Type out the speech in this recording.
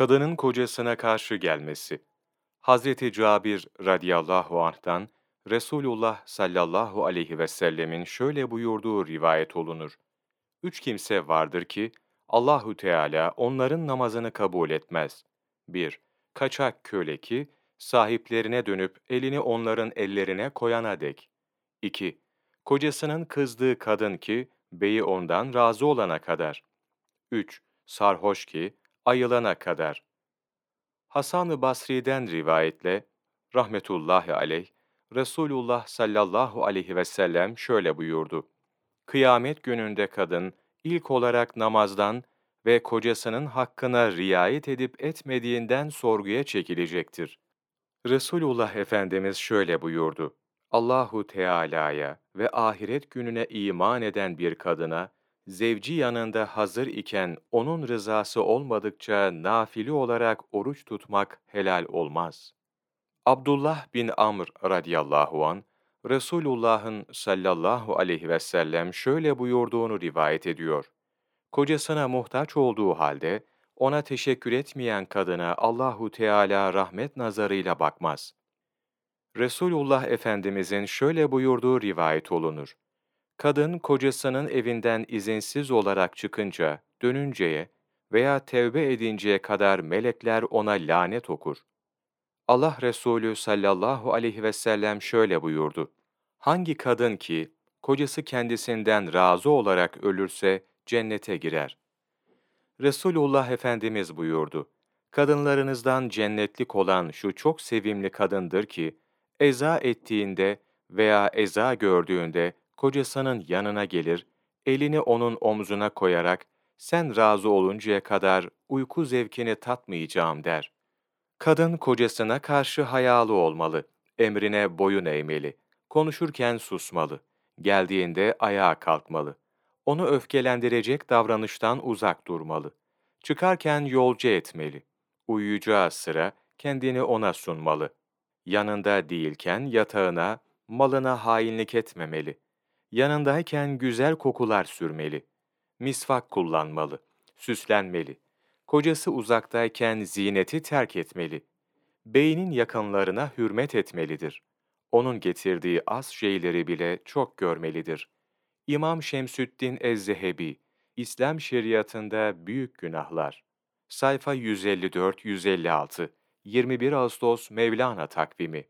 Kadının kocasına karşı gelmesi. Hazreti Cabir radıyallahu anh'tan Resulullah sallallahu aleyhi ve sellemin şöyle buyurduğu rivayet olunur. Üç kimse vardır ki Allahu Teala onların namazını kabul etmez. 1. Kaçak köle ki sahiplerine dönüp elini onların ellerine koyana dek. 2. Kocasının kızdığı kadın ki beyi ondan razı olana kadar. 3. Sarhoş ki ayılana kadar. Hasan-ı Basri'den rivayetle, rahmetullahi aleyh, Resulullah sallallahu aleyhi ve sellem şöyle buyurdu. Kıyamet gününde kadın, ilk olarak namazdan ve kocasının hakkına riayet edip etmediğinden sorguya çekilecektir. Resulullah Efendimiz şöyle buyurdu. Allahu Teala'ya ve ahiret gününe iman eden bir kadına, zevci yanında hazır iken onun rızası olmadıkça nafili olarak oruç tutmak helal olmaz. Abdullah bin Amr radıyallahu an Resulullah'ın sallallahu aleyhi ve sellem şöyle buyurduğunu rivayet ediyor. Kocasına muhtaç olduğu halde ona teşekkür etmeyen kadına Allahu Teala rahmet nazarıyla bakmaz. Resulullah Efendimizin şöyle buyurduğu rivayet olunur. Kadın kocasının evinden izinsiz olarak çıkınca, dönünceye veya tevbe edinceye kadar melekler ona lanet okur. Allah Resulü sallallahu aleyhi ve sellem şöyle buyurdu. Hangi kadın ki kocası kendisinden razı olarak ölürse cennete girer. Resulullah Efendimiz buyurdu. Kadınlarınızdan cennetlik olan şu çok sevimli kadındır ki, eza ettiğinde veya eza gördüğünde kocasının yanına gelir, elini onun omzuna koyarak, sen razı oluncaya kadar uyku zevkini tatmayacağım der. Kadın kocasına karşı hayalı olmalı, emrine boyun eğmeli, konuşurken susmalı, geldiğinde ayağa kalkmalı. Onu öfkelendirecek davranıştan uzak durmalı. Çıkarken yolcu etmeli. Uyuyacağı sıra kendini ona sunmalı. Yanında değilken yatağına, malına hainlik etmemeli. Yanındayken güzel kokular sürmeli. Misvak kullanmalı. Süslenmeli. Kocası uzaktayken zineti terk etmeli. Beynin yakınlarına hürmet etmelidir. Onun getirdiği az şeyleri bile çok görmelidir. İmam Şemsüddin Ez-Zehebi, İslam Şeriatında Büyük Günahlar, sayfa 154-156, 21 Ağustos Mevlana takvimi